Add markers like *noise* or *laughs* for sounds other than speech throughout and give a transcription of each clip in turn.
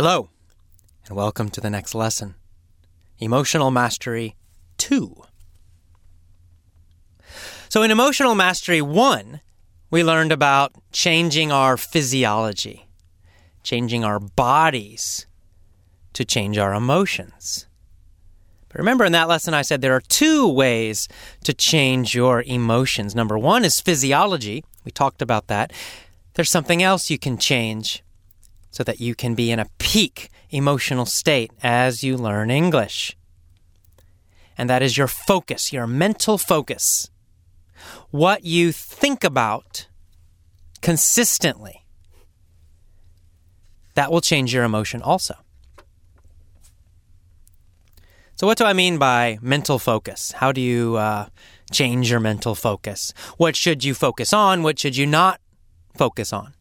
Hello, and welcome to the next lesson Emotional Mastery 2. So, in Emotional Mastery 1, we learned about changing our physiology, changing our bodies to change our emotions. But remember, in that lesson, I said there are two ways to change your emotions. Number one is physiology. We talked about that. There's something else you can change so that you can be in a peak emotional state as you learn English. And that is your focus, your mental focus. What you think about consistently. That will change your emotion also. So, what do I mean by mental focus? How do you uh, change your mental focus? What should you focus on? What should you not focus on?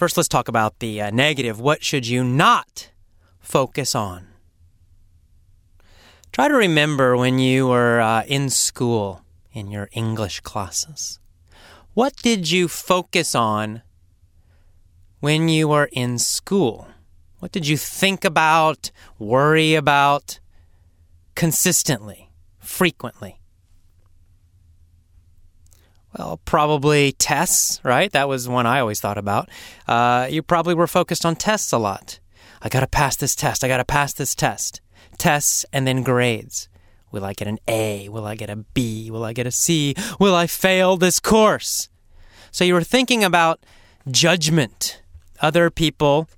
First, let's talk about the uh, negative. What should you not focus on? Try to remember when you were uh, in school in your English classes. What did you focus on when you were in school? What did you think about, worry about consistently, frequently? Well, probably tests, right? That was one I always thought about. Uh, you probably were focused on tests a lot. I got to pass this test. I got to pass this test. Tests and then grades. Will I get an A? Will I get a B? Will I get a C? Will I fail this course? So you were thinking about judgment, other people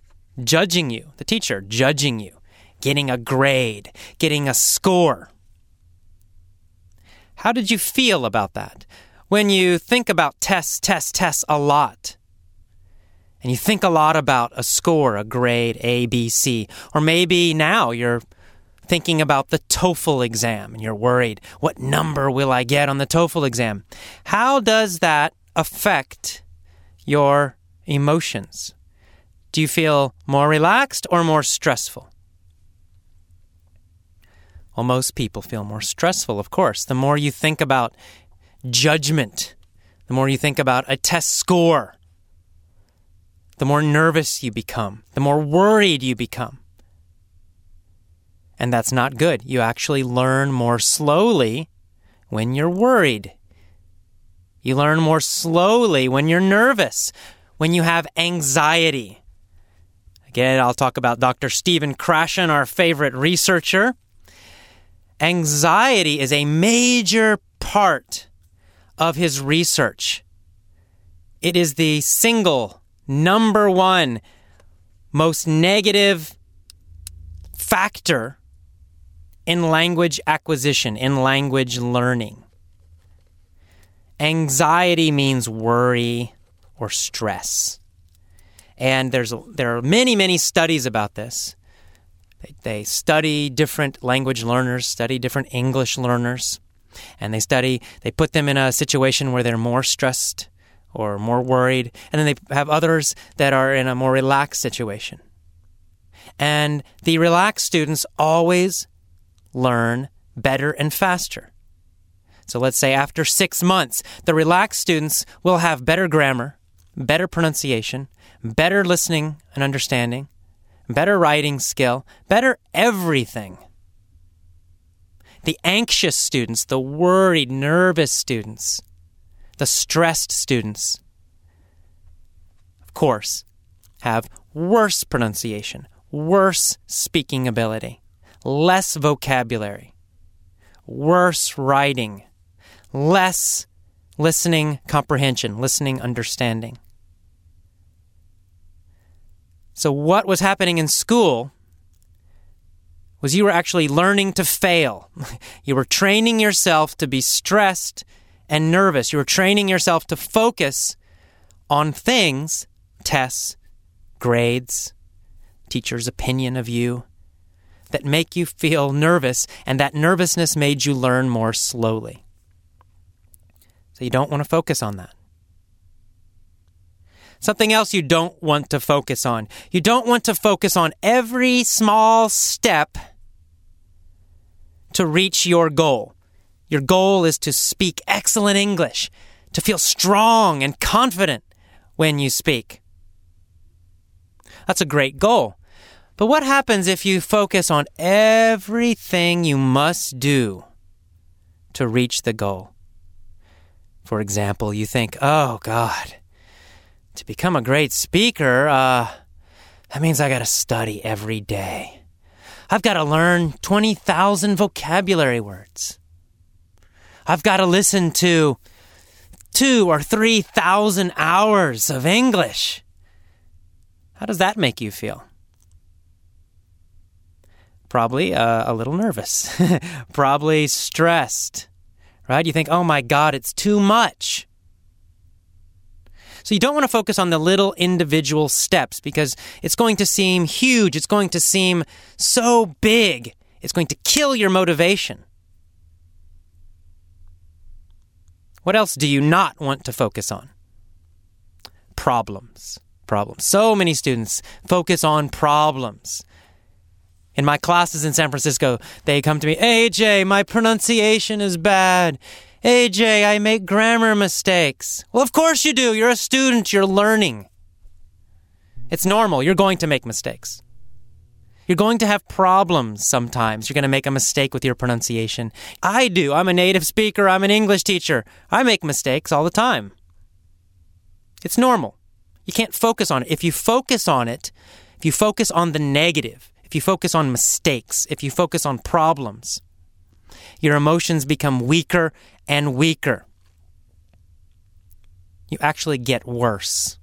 judging you, the teacher judging you, getting a grade, getting a score. How did you feel about that? When you think about tests, tests, tests a lot, and you think a lot about a score, a grade, A, B, C, or maybe now you're thinking about the TOEFL exam and you're worried, what number will I get on the TOEFL exam? How does that affect your emotions? Do you feel more relaxed or more stressful? Well, most people feel more stressful, of course. The more you think about judgment, the more you think about a test score, the more nervous you become, the more worried you become. And that's not good. You actually learn more slowly when you're worried. You learn more slowly when you're nervous, when you have anxiety. Again, I'll talk about Dr. Stephen Krashen, our favorite researcher. Anxiety is a major part of his research. It is the single number one most negative factor in language acquisition, in language learning. Anxiety means worry or stress. And there's there are many many studies about this. They, they study different language learners, study different English learners, and they study. They put them in a situation where they're more stressed or more worried, and then they have others that are in a more relaxed situation. And the relaxed students always learn better and faster. So let's say after six months, the relaxed students will have better grammar, better pronunciation, better listening and understanding, better writing skill, better everything. The anxious students, the worried, nervous students, the stressed students, of course, have worse pronunciation, worse speaking ability, less vocabulary, worse writing, less listening comprehension, listening understanding. So, what was happening in school was you were actually learning to fail. *laughs* you were training yourself to be stressed and nervous. You were training yourself to focus on things, tests, grades, teacher's opinion of you, that make you feel nervous, and that nervousness made you learn more slowly. So you don't want to focus on that. Something else you don't want to focus on. You don't want to focus on every small step to reach your goal. Your goal is to speak excellent English, to feel strong and confident when you speak. That's a great goal. But what happens if you focus on everything you must do to reach the goal? For example, you think, oh, God, to become a great speaker, uh, that means I got to study every day. I've got to learn 20,000 vocabulary words. I've got to listen to two or 3,000 hours of English. How does that make you feel? Probably uh, a little nervous, *laughs* probably stressed, right? You think, oh my God, it's too much. So you don't want to focus on the little individual steps because it's going to seem huge. It's going to seem so big. It's going to kill your motivation. What else do you not want to focus on? Problems. Problems. So many students focus on problems. In my classes in San Francisco, they come to me, AJ, my pronunciation is bad. AJ, I make grammar mistakes. Well, of course you do. You're a student, you're learning. It's normal. You're going to make mistakes. You're going to have problems sometimes. You're going to make a mistake with your pronunciation. I do. I'm a native speaker, I'm an English teacher. I make mistakes all the time. It's normal. You can't focus on it. If you focus on it, if you focus on the negative, if you focus on mistakes, if you focus on problems, your emotions become weaker and weaker. You actually get worse.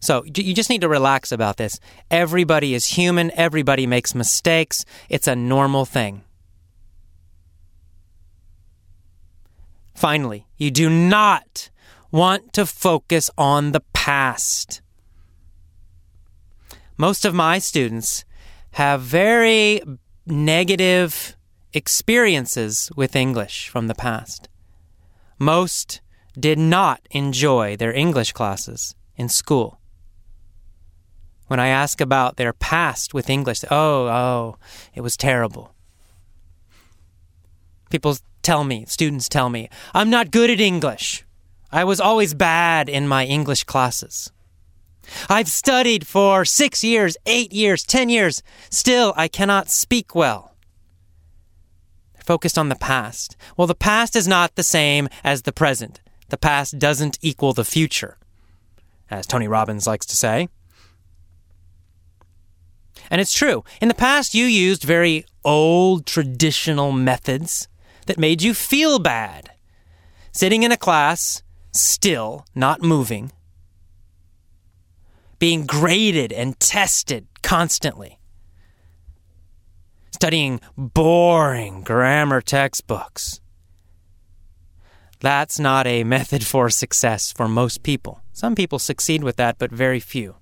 So you just need to relax about this. Everybody is human, everybody makes mistakes. It's a normal thing. Finally, you do not want to focus on the past. Most of my students have very negative experiences with English from the past. Most did not enjoy their English classes in school. When I ask about their past with English, oh, oh, it was terrible. People tell me, students tell me, I'm not good at English. I was always bad in my English classes. I've studied for six years, eight years, ten years. Still, I cannot speak well. They're focused on the past. Well, the past is not the same as the present. The past doesn't equal the future, as Tony Robbins likes to say. And it's true. In the past, you used very old traditional methods that made you feel bad. Sitting in a class, still, not moving, being graded and tested constantly, studying boring grammar textbooks. That's not a method for success for most people. Some people succeed with that, but very few.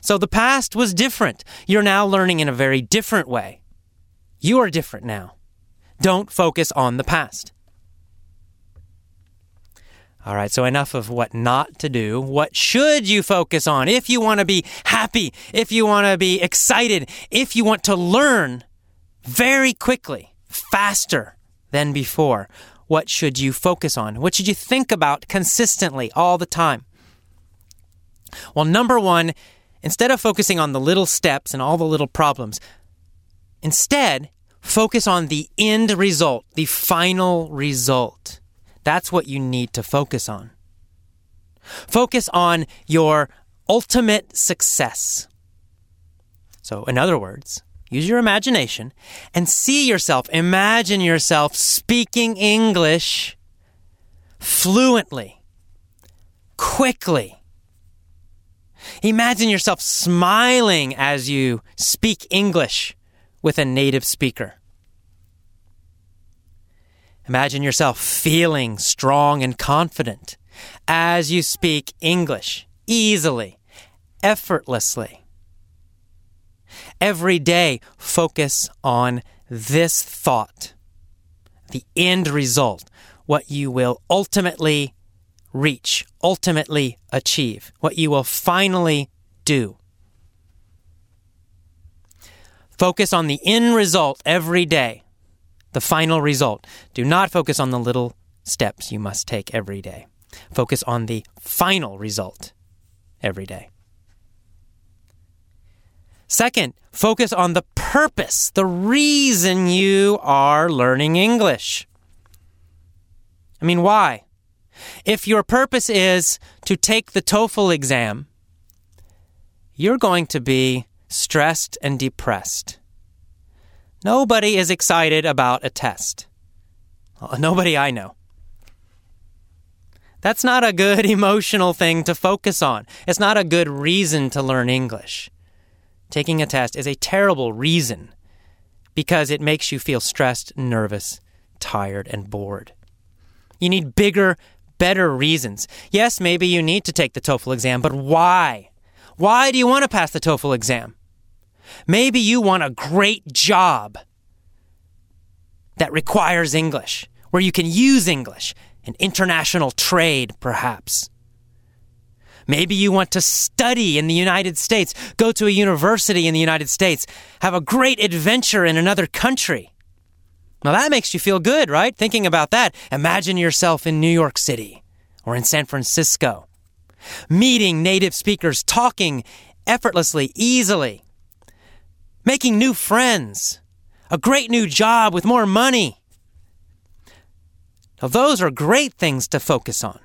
So the past was different. You're now learning in a very different way. You are different now. Don't focus on the past. All right, so enough of what not to do. What should you focus on if you want to be happy, if you want to be excited, if you want to learn very quickly, faster than before? What should you focus on? What should you think about consistently all the time? Well, number one, instead of focusing on the little steps and all the little problems, instead, focus on the end result, the final result. That's what you need to focus on. Focus on your ultimate success. So, in other words, use your imagination and see yourself, imagine yourself speaking English fluently, quickly. Imagine yourself smiling as you speak English with a native speaker. Imagine yourself feeling strong and confident as you speak English easily, effortlessly. Every day, focus on this thought the end result, what you will ultimately reach, ultimately achieve, what you will finally do. Focus on the end result every day the final result. Do not focus on the little steps you must take every day. Focus on the final result every day. Second, focus on the purpose, the reason you are learning English. I mean, why? If your purpose is to take the TOEFL exam, you're going to be stressed and depressed. Nobody is excited about a test. Uh, nobody I know. That's not a good *laughs* emotional thing to focus on. It's not a good reason to learn English. Taking a test is a terrible reason because it makes you feel stressed, nervous, tired, and bored. You need bigger, better reasons. Yes, maybe you need to take the TOEFL exam, but why? Why do you want to pass the TOEFL exam? Maybe you want a great job that requires English, where you can use English, an international trade, perhaps. Maybe you want to study in the United States, go to a university in the United States, have a great adventure in another country. Now that makes you feel good, right? Thinking about that, imagine yourself in New York City or in San Francisco, meeting native speakers, talking effortlessly, easily, making new friends, a great new job with more money. Now, those are great things to focus on.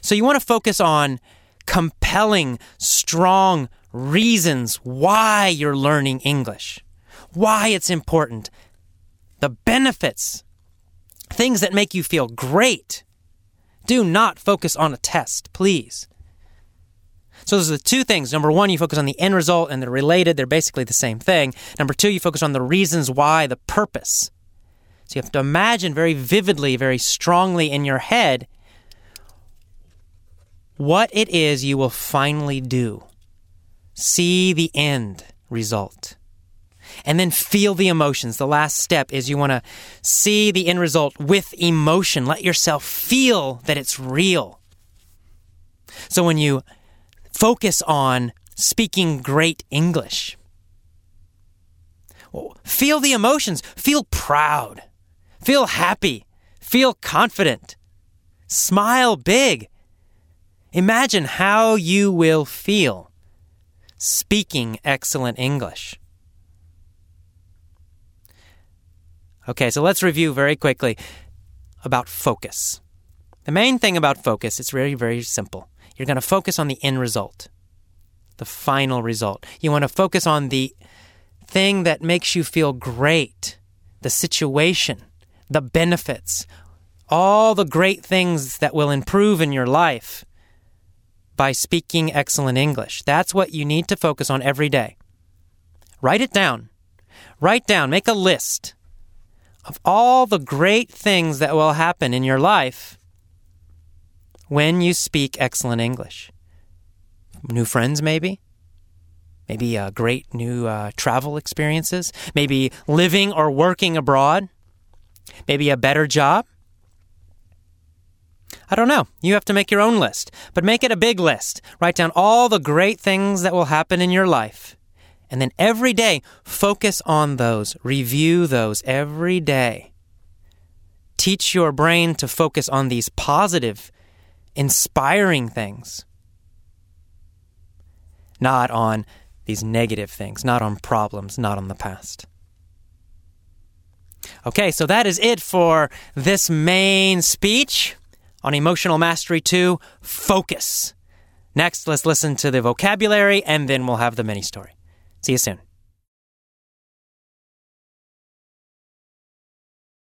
So, you want to focus on compelling, strong reasons why you're learning English, why it's important, the benefits, things that make you feel great. Do not focus on a test, please. So those are the two things. Number one, you focus on the end result and they're related. They're basically the same thing. Number two, you focus on the reasons why, the purpose. So you have to imagine very vividly, very strongly in your head what it is you will finally do. See the end result. And then feel the emotions. The last step is you want to see the end result with emotion. Let yourself feel that it's real. So when you focus on speaking great English, feel the emotions. Feel proud. Feel happy. Feel confident. Smile big Imagine how you will feel speaking excellent English. Okay, so let's review very quickly about focus. The main thing about focus is very, very simple. You're going to focus on the end result, the final result. You want to focus on the thing that makes you feel great, the situation, the benefits, all the great things that will improve in your life by speaking excellent English. That's what you need to focus on every day. Write it down. Write down, make a list of all the great things that will happen in your life when you speak excellent English. New friends, maybe. Maybe uh, great new uh, travel experiences. Maybe living or working abroad. Maybe a better job. I don't know. You have to make your own list, but make it a big list. Write down all the great things that will happen in your life. And then every day, focus on those. Review those every day. Teach your brain to focus on these positive, inspiring things, not on these negative things, not on problems, not on the past. Okay, so that is it for this main speech on Emotional Mastery 2 Focus. Next, let's listen to the vocabulary and then we'll have the mini story. See you soon.